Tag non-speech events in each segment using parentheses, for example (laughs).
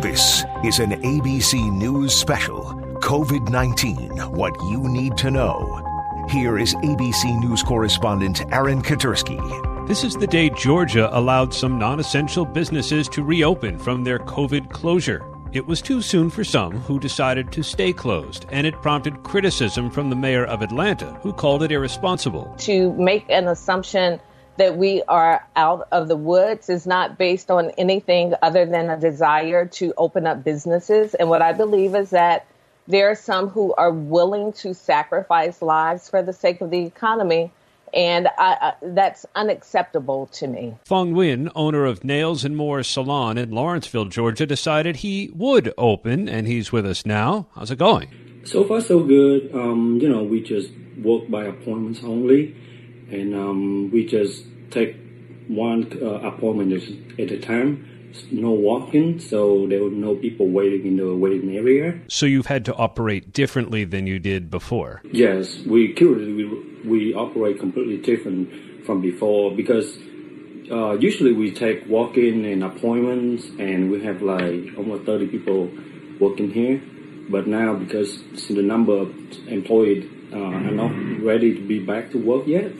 This is an ABC News special COVID 19 What You Need to Know. Here is ABC News correspondent Aaron Katersky. This is the day Georgia allowed some non essential businesses to reopen from their COVID closure. It was too soon for some who decided to stay closed, and it prompted criticism from the mayor of Atlanta, who called it irresponsible. To make an assumption that we are out of the woods is not based on anything other than a desire to open up businesses. And what I believe is that there are some who are willing to sacrifice lives for the sake of the economy. And I, that's unacceptable to me. Fong Nguyen, owner of Nails and More Salon in Lawrenceville, Georgia, decided he would open, and he's with us now. How's it going? So far, so good. Um, you know, we just work by appointments only and um, we just take one uh, appointment at a time. No walking, so there were no people waiting in the waiting area. So you've had to operate differently than you did before. Yes, we currently we, we operate completely different from before because uh, usually we take walk-in and appointments, and we have like almost thirty people working here. But now because the number of employees uh, are not ready to be back to work yet,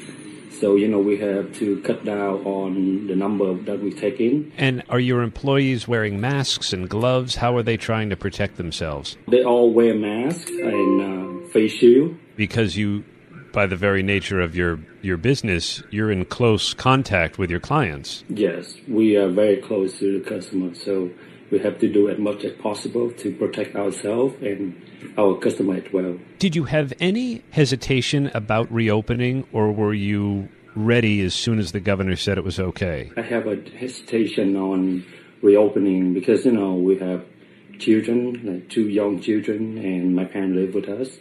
so, you know, we have to cut down on the number that we take in. And are your employees wearing masks and gloves? How are they trying to protect themselves? They all wear masks and uh, face shield. Because you, by the very nature of your, your business, you're in close contact with your clients. Yes, we are very close to the customer. So we have to do as much as possible to protect ourselves and our customer as well. Did you have any hesitation about reopening, or were you ready as soon as the governor said it was okay? I have a hesitation on reopening because you know we have children, like two young children, and my parents live with us.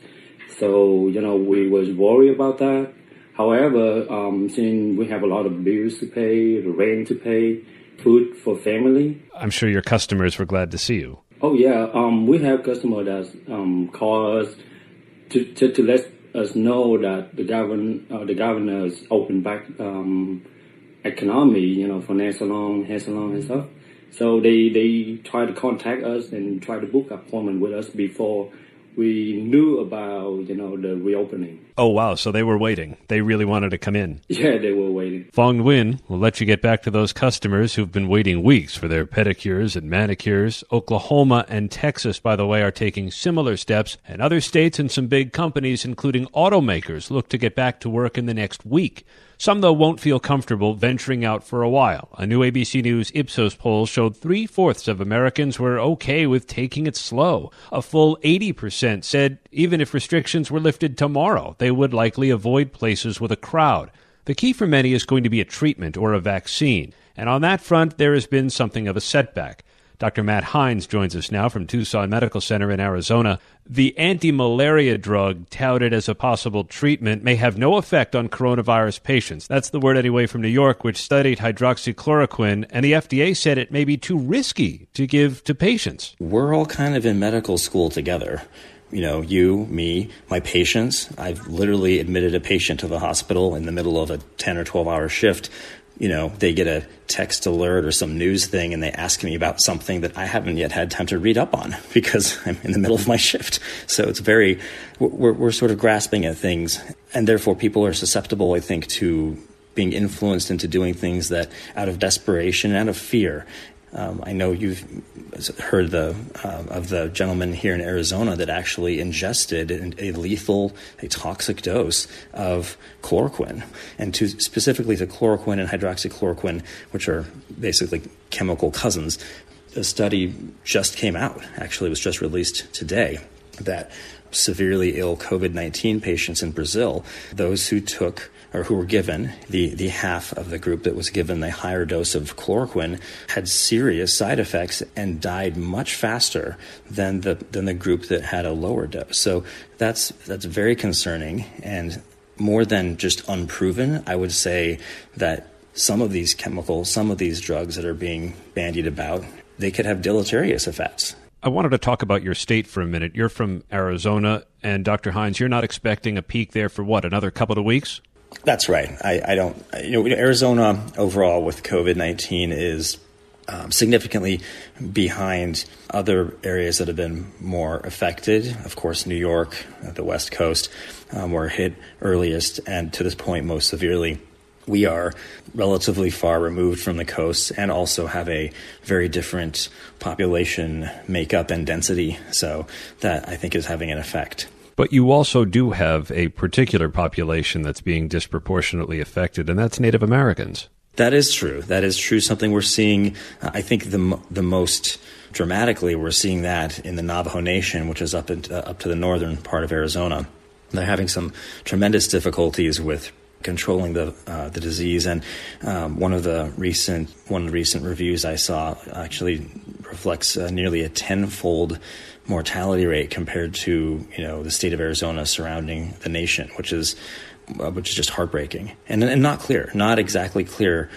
So you know we was worried about that. However, um, since we have a lot of bills to pay, the rent to pay, food for family. I'm sure your customers were glad to see you. Oh yeah, um, we have customers that um, call us to, to, to, let us know that the govern uh, the governor has opened back um, economy, you know, for nail salon, hair salon, and stuff. So they they try to contact us and try to book appointment with us before we knew about you know the reopening. Oh wow! So they were waiting. They really wanted to come in. Yeah, they were waiting. Fong Nguyen will let you get back to those customers who've been waiting weeks for their pedicures and manicures. Oklahoma and Texas, by the way, are taking similar steps, and other states and some big companies, including automakers, look to get back to work in the next week. Some, though, won't feel comfortable venturing out for a while. A new ABC News Ipsos poll showed three fourths of Americans were okay with taking it slow. A full 80% said even if restrictions were lifted tomorrow, they would likely avoid places with a crowd. The key for many is going to be a treatment or a vaccine. And on that front, there has been something of a setback. Dr. Matt Hines joins us now from Tucson Medical Center in Arizona. The anti malaria drug touted as a possible treatment may have no effect on coronavirus patients. That's the word anyway from New York, which studied hydroxychloroquine, and the FDA said it may be too risky to give to patients. We're all kind of in medical school together you know, you, me, my patients. I've literally admitted a patient to the hospital in the middle of a 10 or 12 hour shift you know, they get a text alert or some news thing and they ask me about something that I haven't yet had time to read up on (laughs) because I'm in the middle of my shift. So it's very, we're, we're sort of grasping at things. And therefore, people are susceptible, I think, to being influenced into doing things that out of desperation, out of fear. Um, I know you've heard the uh, of the gentleman here in Arizona that actually ingested a lethal, a toxic dose of chloroquine, and to specifically to chloroquine and hydroxychloroquine, which are basically chemical cousins. A study just came out. Actually, was just released today that severely ill COVID 19 patients in Brazil, those who took or who were given the, the half of the group that was given the higher dose of chloroquine had serious side effects and died much faster than the than the group that had a lower dose. So that's that's very concerning and more than just unproven. I would say that some of these chemicals, some of these drugs that are being bandied about, they could have deleterious effects. I wanted to talk about your state for a minute. You're from Arizona, and Dr. Hines, you're not expecting a peak there for what, another couple of weeks? That's right. I, I don't, you know, Arizona overall with COVID 19 is um, significantly behind other areas that have been more affected. Of course, New York, uh, the West Coast, um, were hit earliest and to this point most severely. We are relatively far removed from the coast and also have a very different population makeup and density. So that I think is having an effect. But you also do have a particular population that's being disproportionately affected, and that's Native Americans. That is true. That is true. Something we're seeing, I think, the the most dramatically, we're seeing that in the Navajo Nation, which is up in, uh, up to the northern part of Arizona. They're having some tremendous difficulties with controlling the uh, the disease. And um, one of the recent one of the recent reviews I saw actually reflects uh, nearly a tenfold mortality rate compared to you know the state of Arizona surrounding the nation, which is uh, which is just heartbreaking and, and not clear, not exactly clear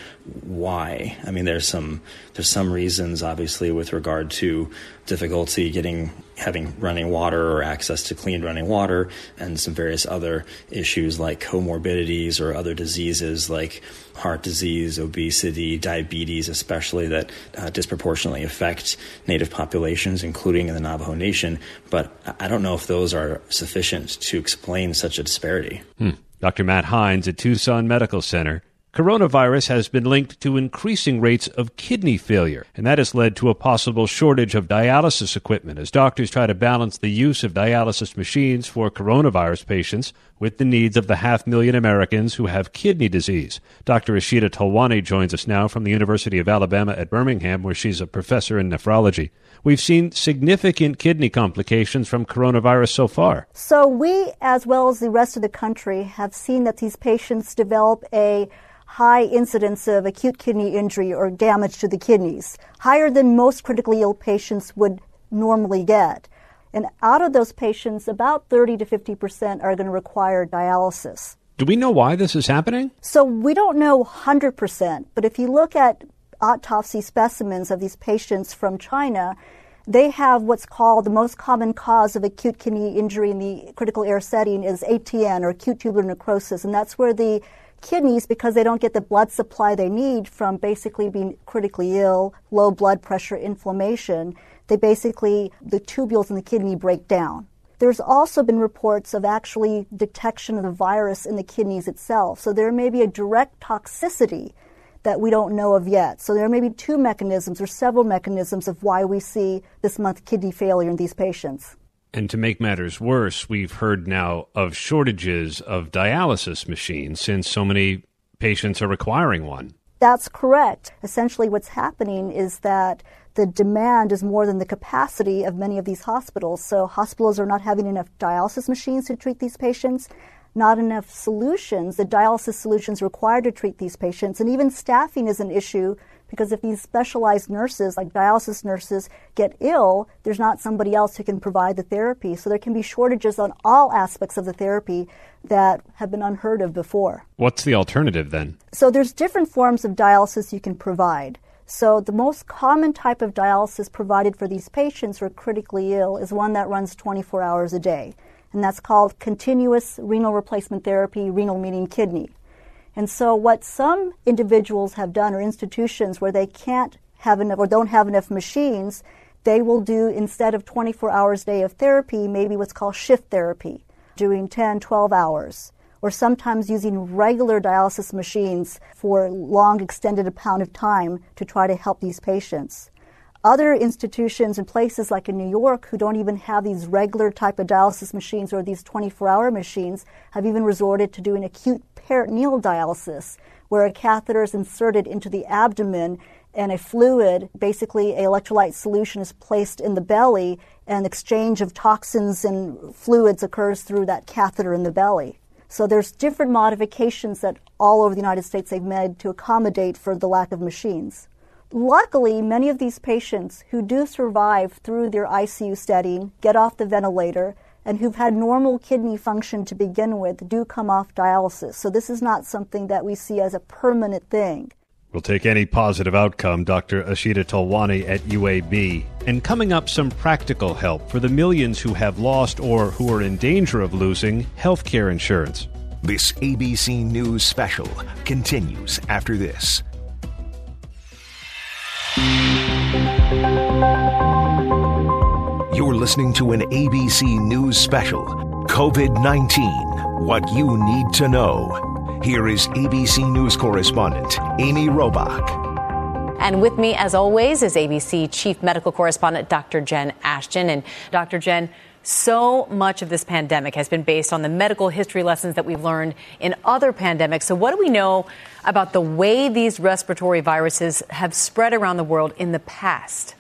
why. I mean, there's some there's some reasons, obviously, with regard to difficulty getting having running water or access to clean running water, and some various other issues like comorbidities or other diseases like heart disease, obesity, diabetes, especially that uh, disproportionately affect native populations, including in the Navajo Nation. But I don't know if those are sufficient to explain such a disparity. Hmm. Dr. Matt Hines at Tucson Medical Center. Coronavirus has been linked to increasing rates of kidney failure, and that has led to a possible shortage of dialysis equipment as doctors try to balance the use of dialysis machines for coronavirus patients with the needs of the half million Americans who have kidney disease. Dr. Ashita Tolwani joins us now from the University of Alabama at Birmingham, where she's a professor in nephrology. We've seen significant kidney complications from coronavirus so far. So, we, as well as the rest of the country, have seen that these patients develop a high incidence of acute kidney injury or damage to the kidneys, higher than most critically ill patients would normally get. And out of those patients, about 30 to 50 percent are going to require dialysis. Do we know why this is happening? So we don't know 100%, but if you look at autopsy specimens of these patients from China, they have what's called the most common cause of acute kidney injury in the critical care setting is ATN or acute tubular necrosis, and that's where the kidneys, because they don't get the blood supply they need from basically being critically ill, low blood pressure, inflammation, they basically, the tubules in the kidney break down. There's also been reports of actually detection of the virus in the kidneys itself. So there may be a direct toxicity that we don't know of yet. So there may be two mechanisms or several mechanisms of why we see this month kidney failure in these patients. And to make matters worse, we've heard now of shortages of dialysis machines since so many patients are requiring one. That's correct. Essentially, what's happening is that the demand is more than the capacity of many of these hospitals. So, hospitals are not having enough dialysis machines to treat these patients, not enough solutions, the dialysis solutions required to treat these patients, and even staffing is an issue because if these specialized nurses, like dialysis nurses, get ill, there's not somebody else who can provide the therapy. So there can be shortages on all aspects of the therapy that have been unheard of before. What's the alternative then? So there's different forms of dialysis you can provide. So the most common type of dialysis provided for these patients who are critically ill is one that runs 24 hours a day and that's called continuous renal replacement therapy, renal meaning kidney. And so, what some individuals have done, or institutions where they can't have enough or don't have enough machines, they will do instead of 24 hours a day of therapy, maybe what's called shift therapy, doing 10, 12 hours, or sometimes using regular dialysis machines for long extended amount of time to try to help these patients. Other institutions and places like in New York who don't even have these regular type of dialysis machines or these 24 hour machines have even resorted to doing acute peritoneal dialysis where a catheter is inserted into the abdomen and a fluid, basically a electrolyte solution is placed in the belly and exchange of toxins and fluids occurs through that catheter in the belly. So there's different modifications that all over the United States they've made to accommodate for the lack of machines. Luckily, many of these patients who do survive through their ICU setting, get off the ventilator, and who've had normal kidney function to begin with do come off dialysis. So this is not something that we see as a permanent thing. We'll take any positive outcome, Dr. Ashita Tolwani at UAB. And coming up, some practical help for the millions who have lost or who are in danger of losing health care insurance. This ABC News special continues after this. You're listening to an ABC News special COVID 19 What You Need to Know. Here is ABC News correspondent Amy Robach. And with me, as always, is ABC Chief Medical Correspondent Dr. Jen Ashton. And Dr. Jen, so much of this pandemic has been based on the medical history lessons that we've learned in other pandemics. So, what do we know about the way these respiratory viruses have spread around the world in the past?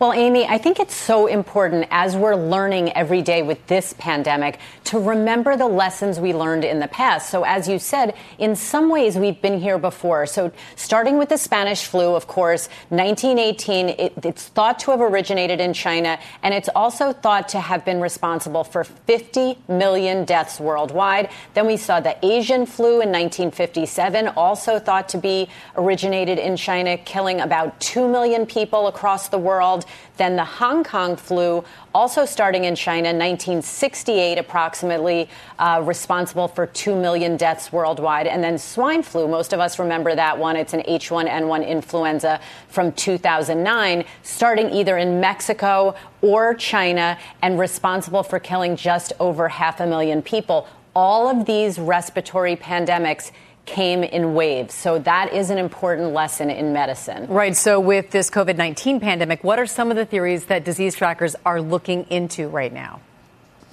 Well, Amy, I think it's so important as we're learning every day with this pandemic to remember the lessons we learned in the past. So, as you said, in some ways we've been here before. So, starting with the Spanish flu, of course, 1918, it, it's thought to have originated in China, and it's also thought to have been responsible for 50 million deaths worldwide. Then we saw the Asian flu in 1957, also thought to be originated in China, killing about 2 million people across the world. Then the Hong Kong flu, also starting in China, 1968, approximately uh, responsible for 2 million deaths worldwide. And then swine flu, most of us remember that one. It's an H1N1 influenza from 2009, starting either in Mexico or China and responsible for killing just over half a million people. All of these respiratory pandemics came in waves. So that is an important lesson in medicine. Right. So with this COVID 19 pandemic, what are some of the theories that disease trackers are looking into right now?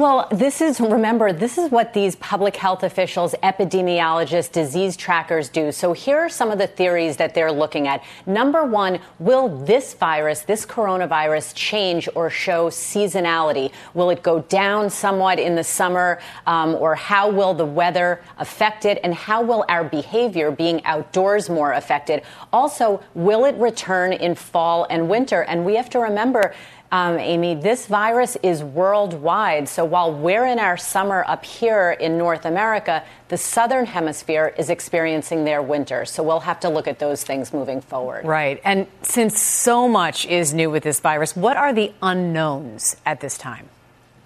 Well, this is, remember, this is what these public health officials, epidemiologists, disease trackers do. So here are some of the theories that they're looking at. Number one, will this virus, this coronavirus, change or show seasonality? Will it go down somewhat in the summer? Um, or how will the weather affect it? And how will our behavior, being outdoors, more affected? Also, will it return in fall and winter? And we have to remember, um, Amy, this virus is worldwide. So while we're in our summer up here in North America, the southern hemisphere is experiencing their winter. So we'll have to look at those things moving forward. Right. And since so much is new with this virus, what are the unknowns at this time?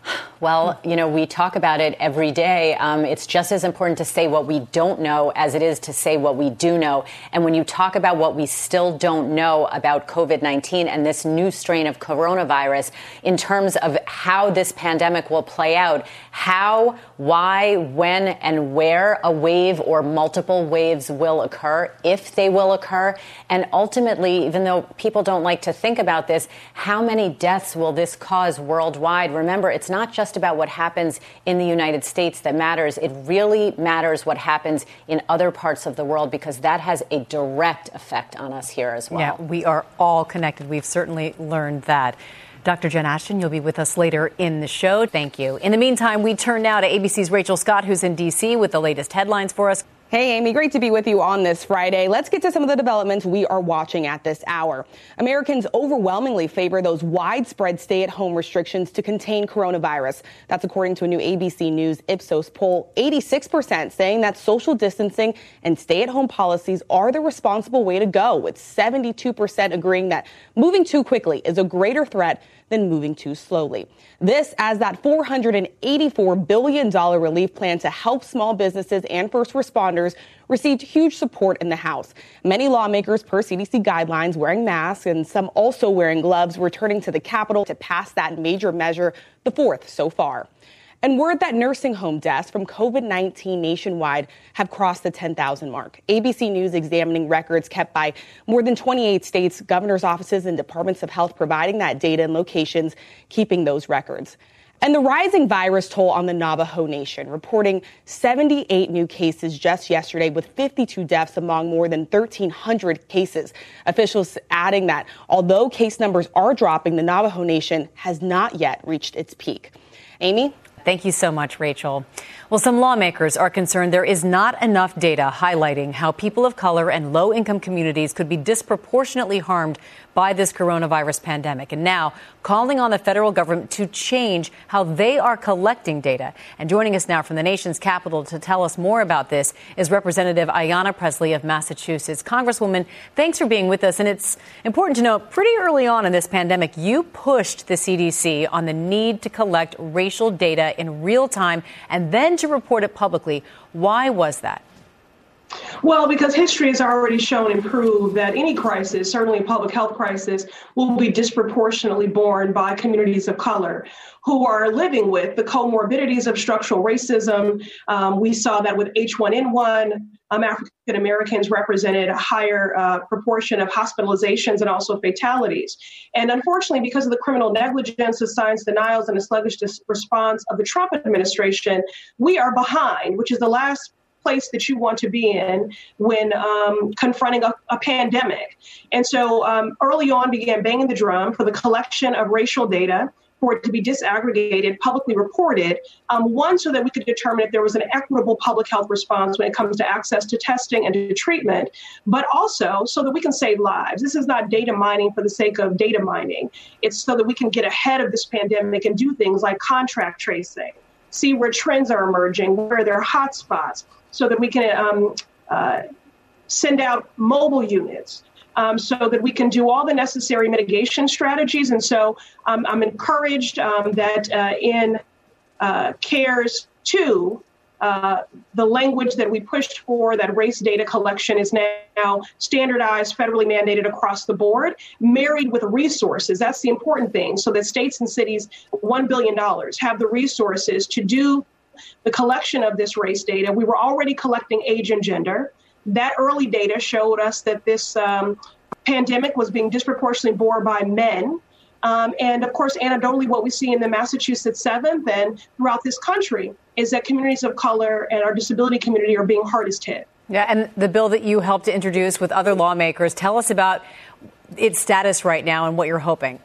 (sighs) Well, you know, we talk about it every day. Um, it's just as important to say what we don't know as it is to say what we do know. And when you talk about what we still don't know about COVID 19 and this new strain of coronavirus, in terms of how this pandemic will play out, how, why, when, and where a wave or multiple waves will occur, if they will occur, and ultimately, even though people don't like to think about this, how many deaths will this cause worldwide? Remember, it's not just about what happens in the United States that matters. It really matters what happens in other parts of the world because that has a direct effect on us here as well. Yeah, we are all connected. We've certainly learned that. Dr. Jen Ashton, you'll be with us later in the show. Thank you. In the meantime, we turn now to ABC's Rachel Scott, who's in D.C. with the latest headlines for us. Hey, Amy, great to be with you on this Friday. Let's get to some of the developments we are watching at this hour. Americans overwhelmingly favor those widespread stay at home restrictions to contain coronavirus. That's according to a new ABC News Ipsos poll. 86% saying that social distancing and stay at home policies are the responsible way to go, with 72% agreeing that moving too quickly is a greater threat than moving too slowly. This as that $484 billion relief plan to help small businesses and first responders received huge support in the House. Many lawmakers, per CDC guidelines, wearing masks and some also wearing gloves, returning to the Capitol to pass that major measure, the fourth so far. And word that nursing home deaths from COVID 19 nationwide have crossed the 10,000 mark. ABC News examining records kept by more than 28 states, governor's offices, and departments of health providing that data and locations, keeping those records. And the rising virus toll on the Navajo Nation, reporting 78 new cases just yesterday, with 52 deaths among more than 1,300 cases. Officials adding that although case numbers are dropping, the Navajo Nation has not yet reached its peak. Amy? Thank you so much, Rachel. Well, some lawmakers are concerned there is not enough data highlighting how people of color and low income communities could be disproportionately harmed by this coronavirus pandemic. And now calling on the federal government to change how they are collecting data. And joining us now from the nation's capital to tell us more about this is Representative Ayanna Presley of Massachusetts. Congresswoman, thanks for being with us. And it's important to note pretty early on in this pandemic, you pushed the CDC on the need to collect racial data in real time and then to report it publicly. Why was that? Well, because history has already shown and proved that any crisis, certainly a public health crisis, will be disproportionately borne by communities of color who are living with the comorbidities of structural racism. Um, we saw that with H1N1. Um, African Americans represented a higher uh, proportion of hospitalizations and also fatalities. And unfortunately, because of the criminal negligence, the science denials, and the sluggish response of the Trump administration, we are behind, which is the last place that you want to be in when um, confronting a, a, pandemic. And so um, early on began banging the drum for the collection of racial data for it to be disaggregated, publicly reported. Um, one, so that we could determine if there was an equitable public health response when it comes to access to testing and to treatment, but also so that we can save lives. This is not data mining for the sake of data mining. It's so that we can get ahead of this pandemic and do things like contract tracing, see where trends are emerging, where there are hotspots, so that we can um, uh, send out mobile units. Um, so that we can do all the necessary mitigation strategies. And so um, I'm encouraged um, that uh, in uh, CARES 2, uh, the language that we pushed for, that race data collection, is now standardized, federally mandated across the board, married with resources. That's the important thing. So that states and cities, $1 billion, have the resources to do the collection of this race data. We were already collecting age and gender. That early data showed us that this um, pandemic was being disproportionately borne by men. Um, and of course, anecdotally, what we see in the Massachusetts 7th and throughout this country is that communities of color and our disability community are being hardest hit. Yeah, and the bill that you helped to introduce with other lawmakers, tell us about its status right now and what you're hoping.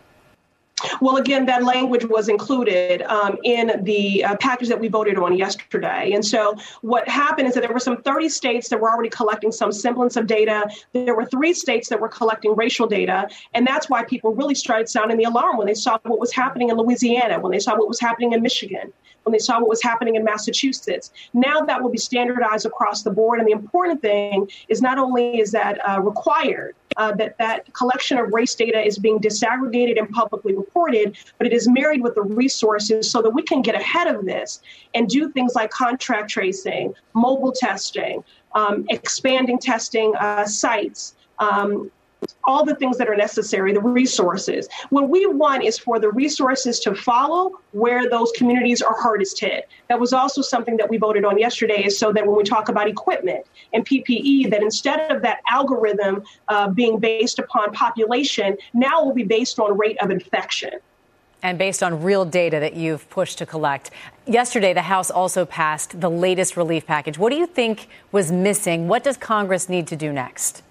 Well, again, that language was included um, in the uh, package that we voted on yesterday. And so what happened is that there were some 30 states that were already collecting some semblance of data. There were three states that were collecting racial data. And that's why people really started sounding the alarm when they saw what was happening in Louisiana, when they saw what was happening in Michigan, when they saw what was happening in Massachusetts. Now that will be standardized across the board. And the important thing is not only is that uh, required, uh, that that collection of race data is being disaggregated and publicly reported, but it is married with the resources so that we can get ahead of this and do things like contract tracing, mobile testing, um, expanding testing uh, sites, um, all the things that are necessary, the resources. What we want is for the resources to follow where those communities are hardest hit. That was also something that we voted on yesterday, is so that when we talk about equipment and PPE, that instead of that algorithm uh, being based upon population, now will be based on rate of infection and based on real data that you've pushed to collect. Yesterday, the House also passed the latest relief package. What do you think was missing? What does Congress need to do next?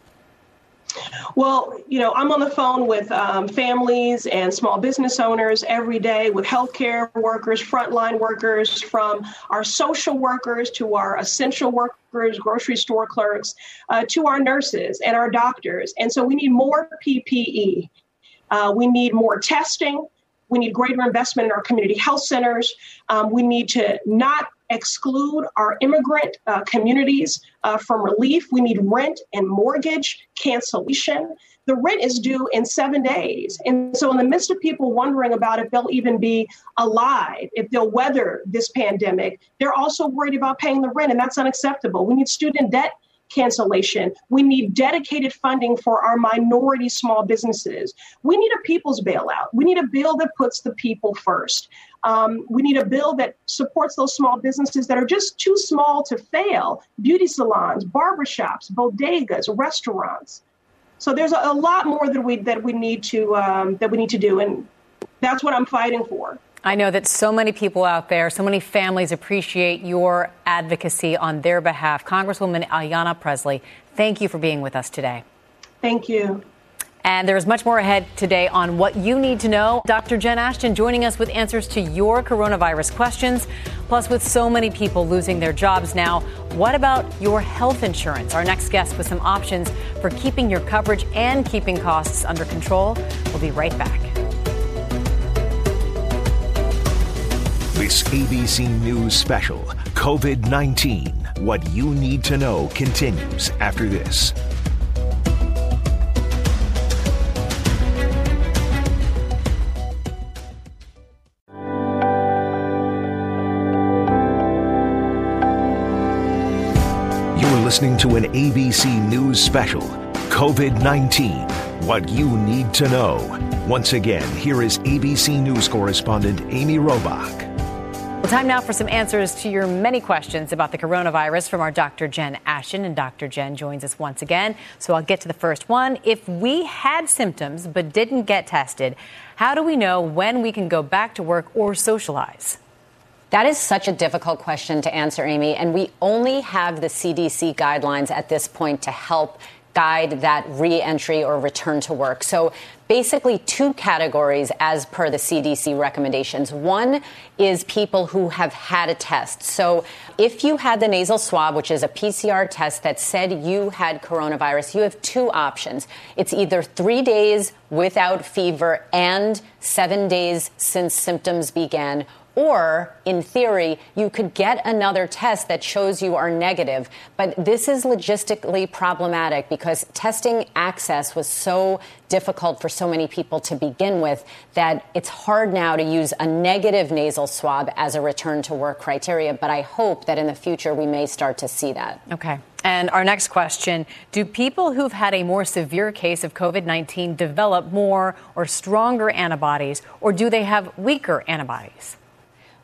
Well, you know, I'm on the phone with um, families and small business owners every day, with healthcare workers, frontline workers, from our social workers to our essential workers, grocery store clerks, uh, to our nurses and our doctors. And so we need more PPE. Uh, we need more testing. We need greater investment in our community health centers. Um, we need to not exclude our immigrant uh, communities uh, from relief. We need rent and mortgage cancellation. The rent is due in seven days. And so, in the midst of people wondering about if they'll even be alive, if they'll weather this pandemic, they're also worried about paying the rent, and that's unacceptable. We need student debt cancellation. We need dedicated funding for our minority small businesses. We need a people's bailout. We need a bill that puts the people first. Um, we need a bill that supports those small businesses that are just too small to fail beauty salons, barbershops, bodegas, restaurants. So there's a, a lot more that we that we need to um, that we need to do, and that's what I'm fighting for. I know that so many people out there, so many families appreciate your advocacy on their behalf. Congresswoman Ayanna Presley, thank you for being with us today. Thank you. And there's much more ahead today on what you need to know. Dr. Jen Ashton joining us with answers to your coronavirus questions. Plus, with so many people losing their jobs now, what about your health insurance? Our next guest with some options for keeping your coverage and keeping costs under control. We'll be right back. This ABC News special, COVID 19 What You Need to Know, continues after this. Listening to an ABC News special COVID 19 What You Need to Know. Once again, here is ABC News correspondent Amy Robach. Well, time now for some answers to your many questions about the coronavirus from our Dr. Jen Ashton. And Dr. Jen joins us once again. So I'll get to the first one. If we had symptoms but didn't get tested, how do we know when we can go back to work or socialize? That is such a difficult question to answer, Amy. And we only have the CDC guidelines at this point to help guide that reentry or return to work. So basically two categories as per the CDC recommendations. One is people who have had a test. So if you had the nasal swab, which is a PCR test that said you had coronavirus, you have two options. It's either three days without fever and seven days since symptoms began, or, in theory, you could get another test that shows you are negative. But this is logistically problematic because testing access was so difficult for so many people to begin with that it's hard now to use a negative nasal swab as a return to work criteria. But I hope that in the future we may start to see that. Okay. And our next question Do people who've had a more severe case of COVID 19 develop more or stronger antibodies, or do they have weaker antibodies?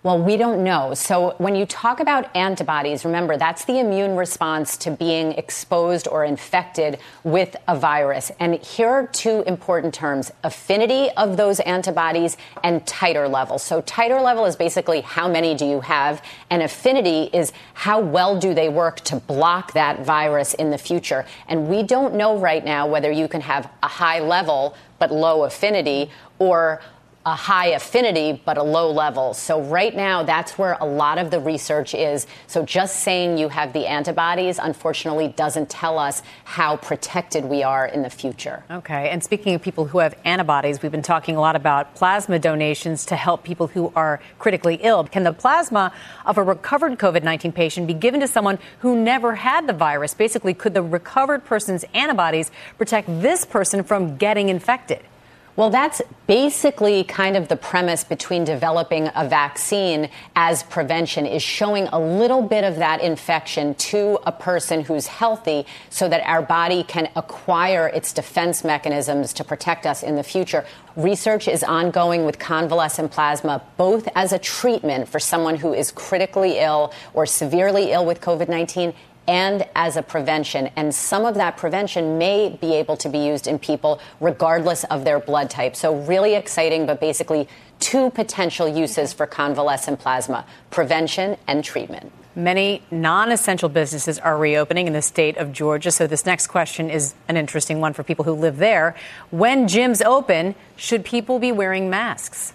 Well, we don't know. So when you talk about antibodies, remember that's the immune response to being exposed or infected with a virus. And here are two important terms affinity of those antibodies and titer level. So titer level is basically how many do you have, and affinity is how well do they work to block that virus in the future. And we don't know right now whether you can have a high level but low affinity or a high affinity but a low level. So right now that's where a lot of the research is. So just saying you have the antibodies unfortunately doesn't tell us how protected we are in the future. Okay. And speaking of people who have antibodies, we've been talking a lot about plasma donations to help people who are critically ill. Can the plasma of a recovered COVID-19 patient be given to someone who never had the virus? Basically, could the recovered person's antibodies protect this person from getting infected? Well, that's basically kind of the premise between developing a vaccine as prevention is showing a little bit of that infection to a person who's healthy so that our body can acquire its defense mechanisms to protect us in the future. Research is ongoing with convalescent plasma, both as a treatment for someone who is critically ill or severely ill with COVID 19 and as a prevention. And some of that prevention may be able to be used in people regardless of their blood type. So, really exciting, but basically two potential uses for convalescent plasma prevention and treatment. Many non essential businesses are reopening in the state of Georgia. So, this next question is an interesting one for people who live there. When gyms open, should people be wearing masks?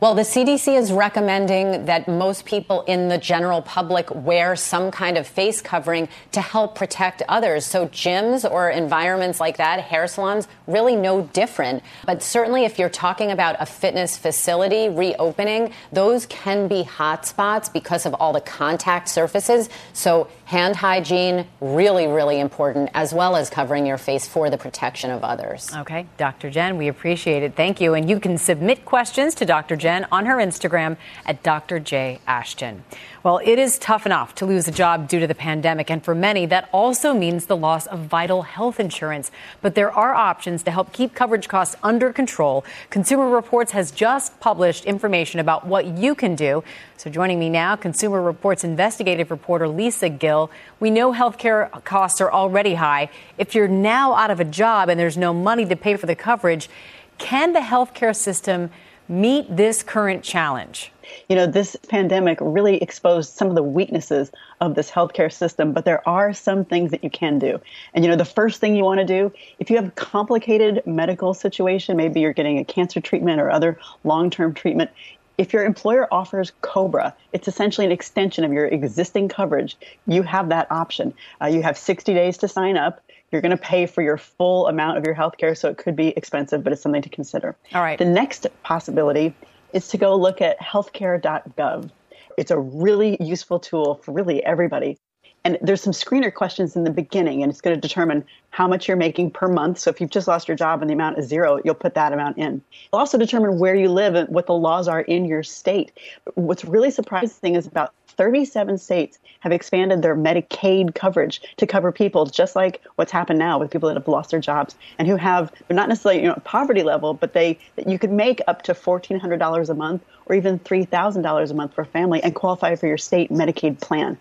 Well, the CDC is recommending that most people in the general public wear some kind of face covering to help protect others. So, gyms or environments like that, hair salons, really no different. But certainly, if you're talking about a fitness facility reopening, those can be hot spots because of all the contact surfaces. So, hand hygiene, really, really important, as well as covering your face for the protection of others. Okay, Dr. Jen, we appreciate it. Thank you. And you can submit questions to Dr. Jen on her Instagram at Dr. J. Ashton. Well, it is tough enough to lose a job due to the pandemic, and for many, that also means the loss of vital health insurance. But there are options to help keep coverage costs under control. Consumer Reports has just published information about what you can do. So, joining me now, Consumer Reports investigative reporter Lisa Gill. We know healthcare costs are already high. If you're now out of a job and there's no money to pay for the coverage, can the healthcare system meet this current challenge? You know, this pandemic really exposed some of the weaknesses of this healthcare system, but there are some things that you can do. And, you know, the first thing you want to do, if you have a complicated medical situation, maybe you're getting a cancer treatment or other long term treatment, if your employer offers COBRA, it's essentially an extension of your existing coverage. You have that option. Uh, you have 60 days to sign up. You're going to pay for your full amount of your health care, so it could be expensive, but it's something to consider. All right. The next possibility is to go look at healthcare.gov. It's a really useful tool for really everybody. And there's some screener questions in the beginning, and it's going to determine how much you're making per month. So if you've just lost your job and the amount is zero, you'll put that amount in. It'll also determine where you live and what the laws are in your state. What's really surprising is about 37 states have expanded their Medicaid coverage to cover people just like what's happened now with people that have lost their jobs and who have but not necessarily you know poverty level, but they you could make up to $1,400 a month or even $3,000 a month for a family and qualify for your state Medicaid plan.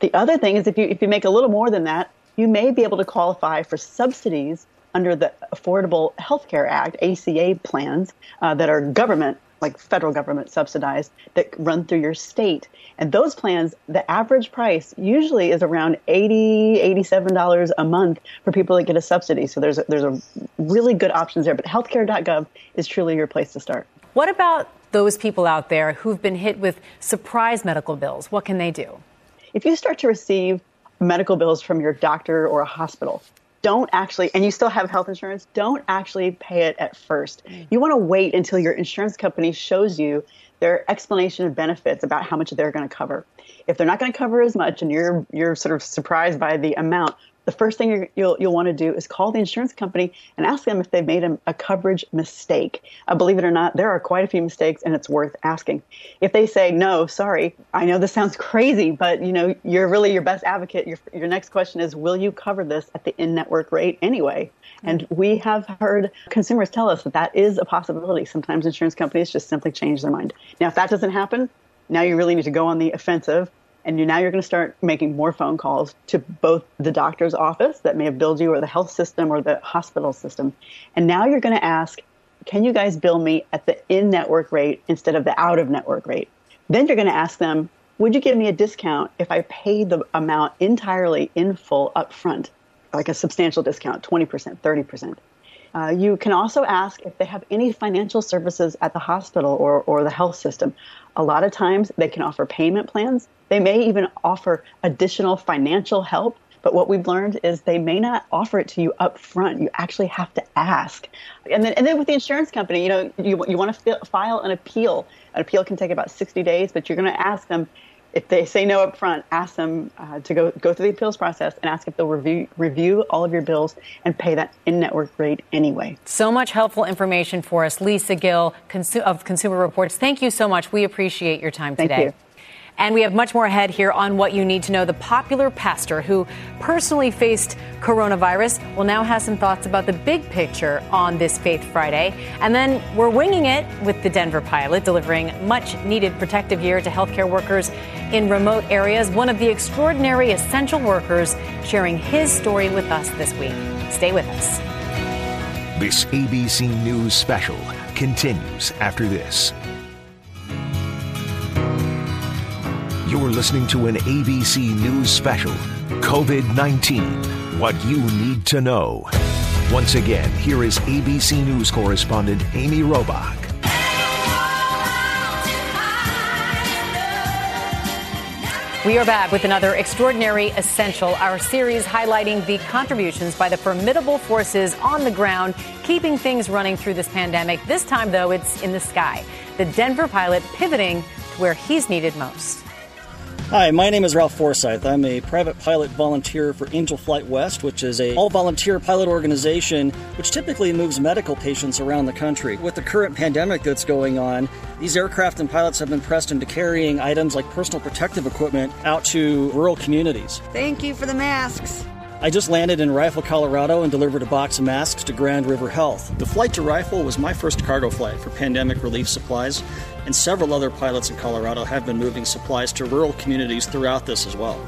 The other thing is if you if you make a little more than that, you may be able to qualify for subsidies under the Affordable Health Care Act, ACA plans uh, that are government, like federal government subsidized, that run through your state. And those plans, the average price usually is around $80, $87 a month for people that get a subsidy. So there's a, there's a really good options there. But healthcare.gov is truly your place to start. What about those people out there who've been hit with surprise medical bills? What can they do? If you start to receive medical bills from your doctor or a hospital, don't actually, and you still have health insurance, don't actually pay it at first. Mm. You want to wait until your insurance company shows you their explanation of benefits about how much they're going to cover. If they're not going to cover as much and you're you're sort of surprised by the amount, the first thing you will you'll want to do is call the insurance company and ask them if they've made a, a coverage mistake. Uh, believe it or not, there are quite a few mistakes, and it's worth asking. If they say no, sorry, I know this sounds (laughs) crazy, but you know you're really your best advocate. Your your next question is, will you cover this at the in-network rate anyway? And we have heard consumers tell us that that is a possibility. Sometimes insurance companies just simply change their mind. Now, if that doesn't happen, now you really need to go on the offensive and you now you're going to start making more phone calls to both the doctor's office that may have billed you or the health system or the hospital system and now you're going to ask can you guys bill me at the in-network rate instead of the out-of-network rate then you're going to ask them would you give me a discount if i pay the amount entirely in full up front like a substantial discount 20% 30% uh, you can also ask if they have any financial services at the hospital or, or the health system. A lot of times they can offer payment plans. They may even offer additional financial help. But what we've learned is they may not offer it to you up front. You actually have to ask. And then, and then with the insurance company, you know, you, you want to file an appeal. An appeal can take about 60 days, but you're going to ask them, if they say no up front, ask them uh, to go go through the appeals process and ask if they'll review review all of your bills and pay that in network rate anyway. So much helpful information for us, Lisa Gill of Consumer Reports. Thank you so much. We appreciate your time Thank today. You. And we have much more ahead here on what you need to know. The popular pastor who personally faced coronavirus will now have some thoughts about the big picture on this Faith Friday. And then we're winging it with the Denver pilot, delivering much needed protective gear to healthcare workers in remote areas. One of the extraordinary essential workers sharing his story with us this week. Stay with us. This ABC News special continues after this. You're listening to an ABC News special COVID 19 What You Need to Know. Once again, here is ABC News correspondent Amy Robach. We are back with another extraordinary essential, our series highlighting the contributions by the formidable forces on the ground, keeping things running through this pandemic. This time, though, it's in the sky. The Denver pilot pivoting to where he's needed most. Hi, my name is Ralph Forsyth. I'm a private pilot volunteer for Angel Flight West, which is a all-volunteer pilot organization which typically moves medical patients around the country. With the current pandemic that's going on, these aircraft and pilots have been pressed into carrying items like personal protective equipment out to rural communities. Thank you for the masks. I just landed in Rifle, Colorado and delivered a box of masks to Grand River Health. The flight to Rifle was my first cargo flight for pandemic relief supplies, and several other pilots in Colorado have been moving supplies to rural communities throughout this as well.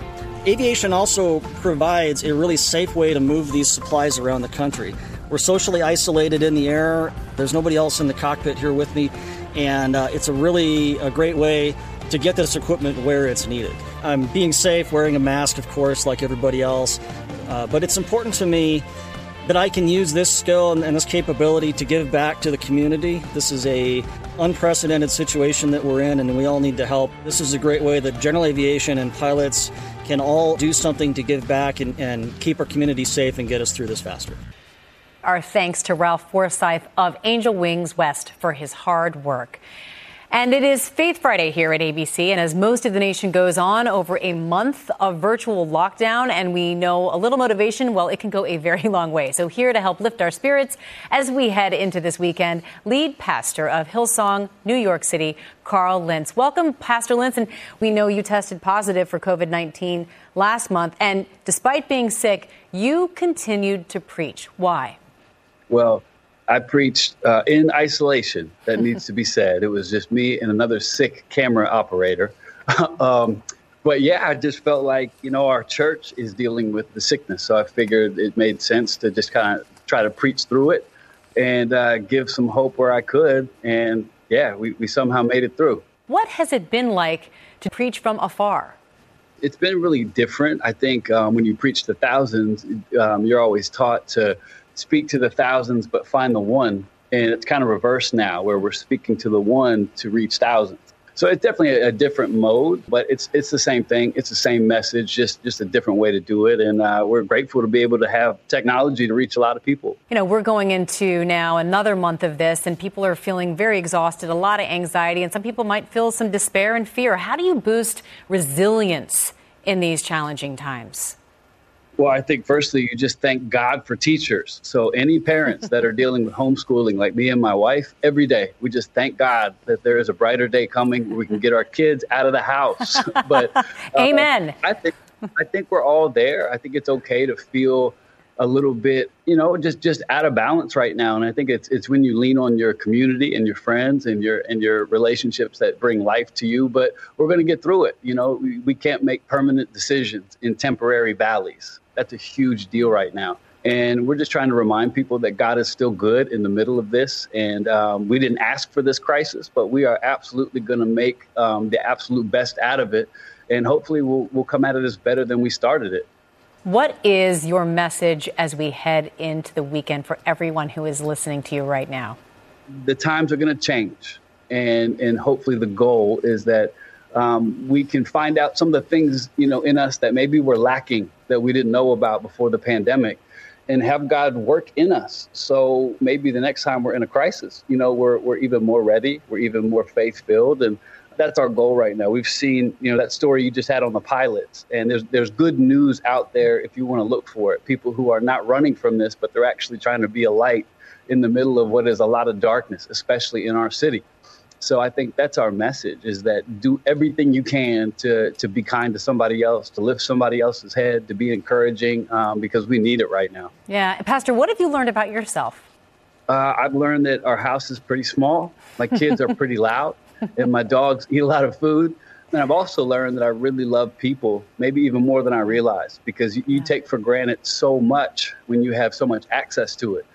Aviation also provides a really safe way to move these supplies around the country. We're socially isolated in the air. There's nobody else in the cockpit here with me, and uh, it's a really a great way to get this equipment where it's needed. I'm being safe, wearing a mask, of course, like everybody else, uh, but it's important to me that I can use this skill and, and, this capability to give back to the community. This is a unprecedented situation that we're in, and we all need to help. This is a great way that general aviation and pilots can all do something to give back and, and keep our community safe and get us through this faster. Our thanks to Ralph Forsyth of Angel Wings West for his hard work. And it is Faith Friday here at ABC. And as most of the nation goes on over a month of virtual lockdown, and we know a little motivation, well, it can go a very (laughs) long way. So, here to help lift our spirits as we head into this weekend, lead pastor of Hillsong, New York City, Carl Lentz. Welcome, Pastor Lentz. And we know you tested positive for COVID 19 last month. And despite being sick, you continued to preach. Why? Well, I preached uh, in isolation. That needs to be (laughs) said. It was just me and another sick camera operator. (laughs) um, but yeah, I just felt like you know our church is dealing with the sickness, so I figured it made sense to just kind of try to preach through it and uh, give some hope where I could. And yeah, we, we somehow made it through. What has it been like to preach from afar? It's been really different. I think um, when you preach to thousands, um, you're always taught to speak to the thousands but find the one. And it's kind of reversed now, where we're speaking to the one to reach thousands. So it's definitely a, a, different mode, but it's it's the same thing. It's the same message, just just a different way to do it. And uh, we're grateful to be able to have technology to reach a lot of people. You know, we're going into now another month of this, and people are feeling very exhausted, a lot of anxiety, and some people might feel some despair and fear. How do you boost resilience in these challenging times? Well, I think firstly, you just thank God for teachers. So, any parents that are (laughs) dealing with homeschooling, like me and my wife, every day, we just thank God that there is a brighter day coming. Where we can get our kids out of the house. (laughs) (laughs) but, uh, amen. I think, I think we're all there. I think it's okay to feel a little bit, you know, just just out of balance right now. And I think it's it's when you lean on your community and your friends and your and your relationships that bring life to you. But we're going to get through it. You know, we, we can't make permanent decisions in temporary valleys. That's a huge deal right now. And we're just trying to remind people that God is still good in the middle of this. And um, we didn't ask for this crisis, but we are absolutely going to make um, the absolute best out of it. And hopefully, we'll, we'll come out of this better than we started it. What is your message as we head into the weekend for everyone who is listening to you right now? The times are going to change. And, and hopefully, the goal is that um, we can find out some of the things you know in us that maybe we're lacking that we didn't know about before the pandemic and have God work in us. So maybe the next time we're in a crisis, you know, we're, we're even more ready, we're even more faith filled. And that's our goal right now. We've seen, you know, that story you just had on the pilots, and there's there's good news out there if you want to look for it. People who are not running from this, but they're actually trying to be a light in the middle of what is a lot of darkness, especially in our city. So I think that's our message is that do everything you can to, to be kind to somebody else, to lift somebody else's head, to be encouraging, um, because we need it right now. Yeah. Pastor, what have you learned about yourself? Uh, I've learned that our house is pretty small. My kids are pretty loud, (laughs) and my dogs eat a lot of food. And I've also learned that I really love people, maybe even more than I realized, because you, you take for granted so much when you have so much access to it.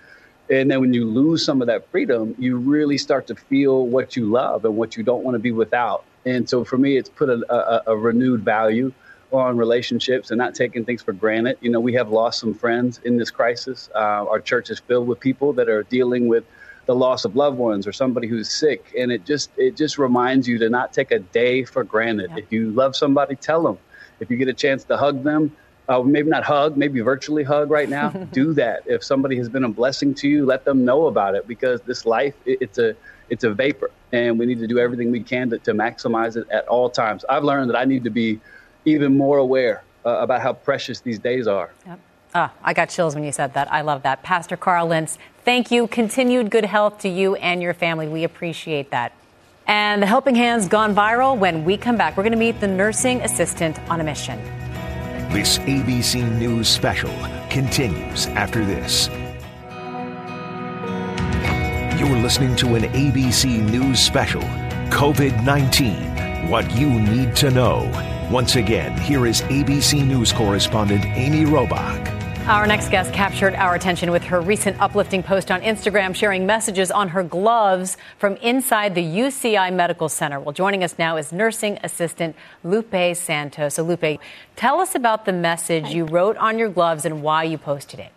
And then when you lose some of that freedom, you really start to feel what you love and what you don't want to be without. And so for me, it's put a, a, a renewed value on relationships and not taking things for granted. You know, we have lost some friends in this crisis. Uh, our church is filled with people that are dealing with the loss of loved ones or somebody who's sick, and it just it just reminds you to not take a day for granted. Yeah. If you love somebody, tell them. If you get a chance to hug them, uh, maybe not hug, maybe virtually hug right now. (laughs) do that. If somebody has been a blessing to you, let them know about it because this life it, it's a it's a vapor, and we need to do everything we can to, to maximize it at all times. I've learned that I need to be even more aware uh, about how precious these days are. Yep. Ah, I got chills when you said that. I love that. Pastor Carl Lentz, thank you. Continued good health to you and your family. We appreciate that. And the helping hands gone viral. When we come back, we're going to meet the nursing assistant on a mission. This ABC News special continues after this. You're listening to an ABC News special COVID 19 What You Need to Know. Once again, here is ABC News correspondent Amy Robach. Our next guest captured our attention with her recent uplifting post on Instagram sharing messages on her gloves from inside the UCI Medical Center. Well, joining us now is nursing assistant Lupe Santos. So, Lupe, tell us about the message you wrote on your gloves and why you posted it.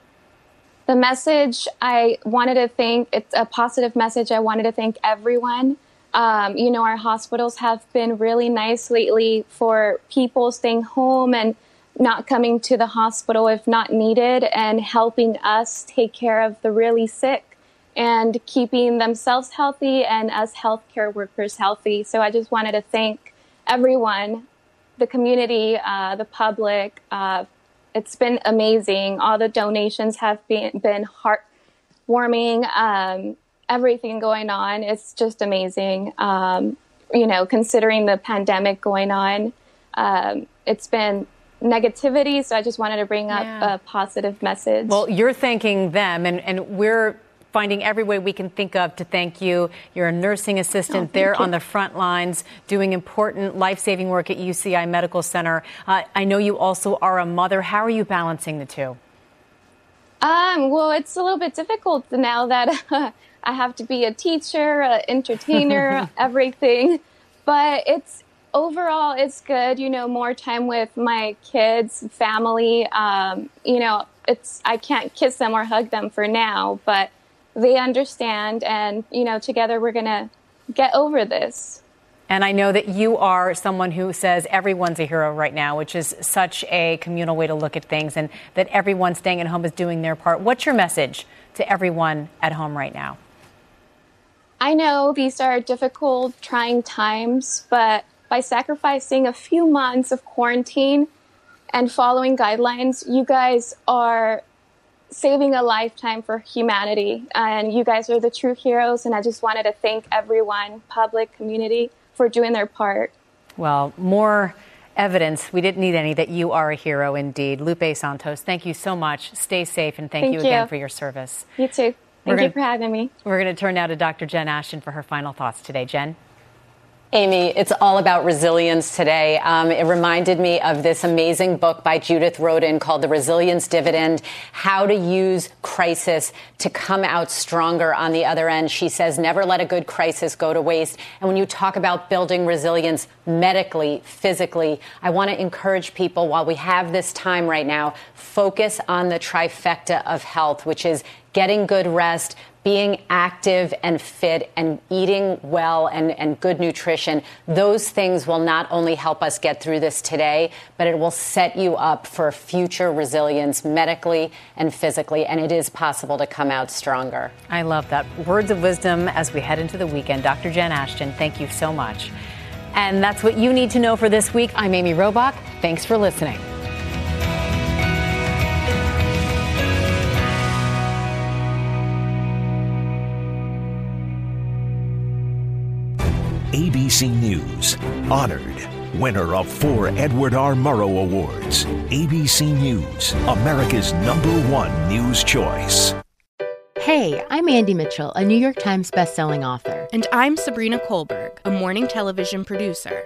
The message I wanted to thank, it's a positive message. I wanted to thank everyone. Um, you know, our hospitals have been really nice lately for people staying home and not coming to the hospital if not needed and helping us take care of the really sick. and keeping themselves healthy and us healthcare workers healthy. So I just wanted to thank everyone, the community, uh, the public. Uh, it's been amazing. All the donations have been, been heartwarming. Um, everything going on, it's just amazing. Um, you know, considering the pandemic going on, um, it's been negativity. So I just wanted to bring up yeah. a positive message. Well, you're thanking them, and, and we're finding every way we can think of to thank you. You're a nursing assistant oh, there you. on the front lines doing important life saving work at UCI Medical Center. Uh, I know you also are a mother. How are you balancing the two? Um, well, it's a little bit difficult now that (laughs) I have to be a teacher, an entertainer, (laughs) everything. But it's overall, it's good. You know, more time with my kids, family. Um, you know, it's I can't kiss them or hug them for now, but they understand and you know together we're going to get over this and I know that you are someone who says everyone's a hero right now, which is such a communal way to look at things, and that everyone staying at home is doing their part. What's your message to everyone at home right now? I know these are difficult, trying times, but by sacrificing a few months of quarantine and following guidelines, you guys are saving a lifetime for humanity. And you guys are the true heroes. And I just wanted to thank everyone, public, community, for doing their part. Well, more evidence, we didn't need any, that you are a hero indeed. Lupe Santos, thank you so much. Stay safe and thank, thank you, you again for your service. You too. Thank you for having me. We're going to turn now to Dr. Jen Ashton for her final thoughts today. Jen? Amy, it's all about resilience today. Um, it reminded me of this amazing book by Judith Rodin called The Resilience Dividend How to Use Crisis to Come Out Stronger on the Other End. She says, never let a good crisis go to waste. And when you talk about building resilience medically, physically, I want to encourage people while we have this time right now, focus on the trifecta of health, which is getting good rest, being active and fit and eating well and, and good nutrition, those things will not only help us get through this today, but it will set you up for future resilience medically and physically. And it is possible to come out stronger. I love that. Words of wisdom as we head into the weekend. Dr. Jen Ashton, thank you so much. And that's what you need to know for this week. I'm Amy Robach. Thanks for listening. ABC News. Honored. Winner of four Edward R. Murrow Awards. ABC News, America's number one news choice. Hey, I'm Andy Mitchell, a New York Times bestselling author. And I'm Sabrina Kohlberg, a morning television producer.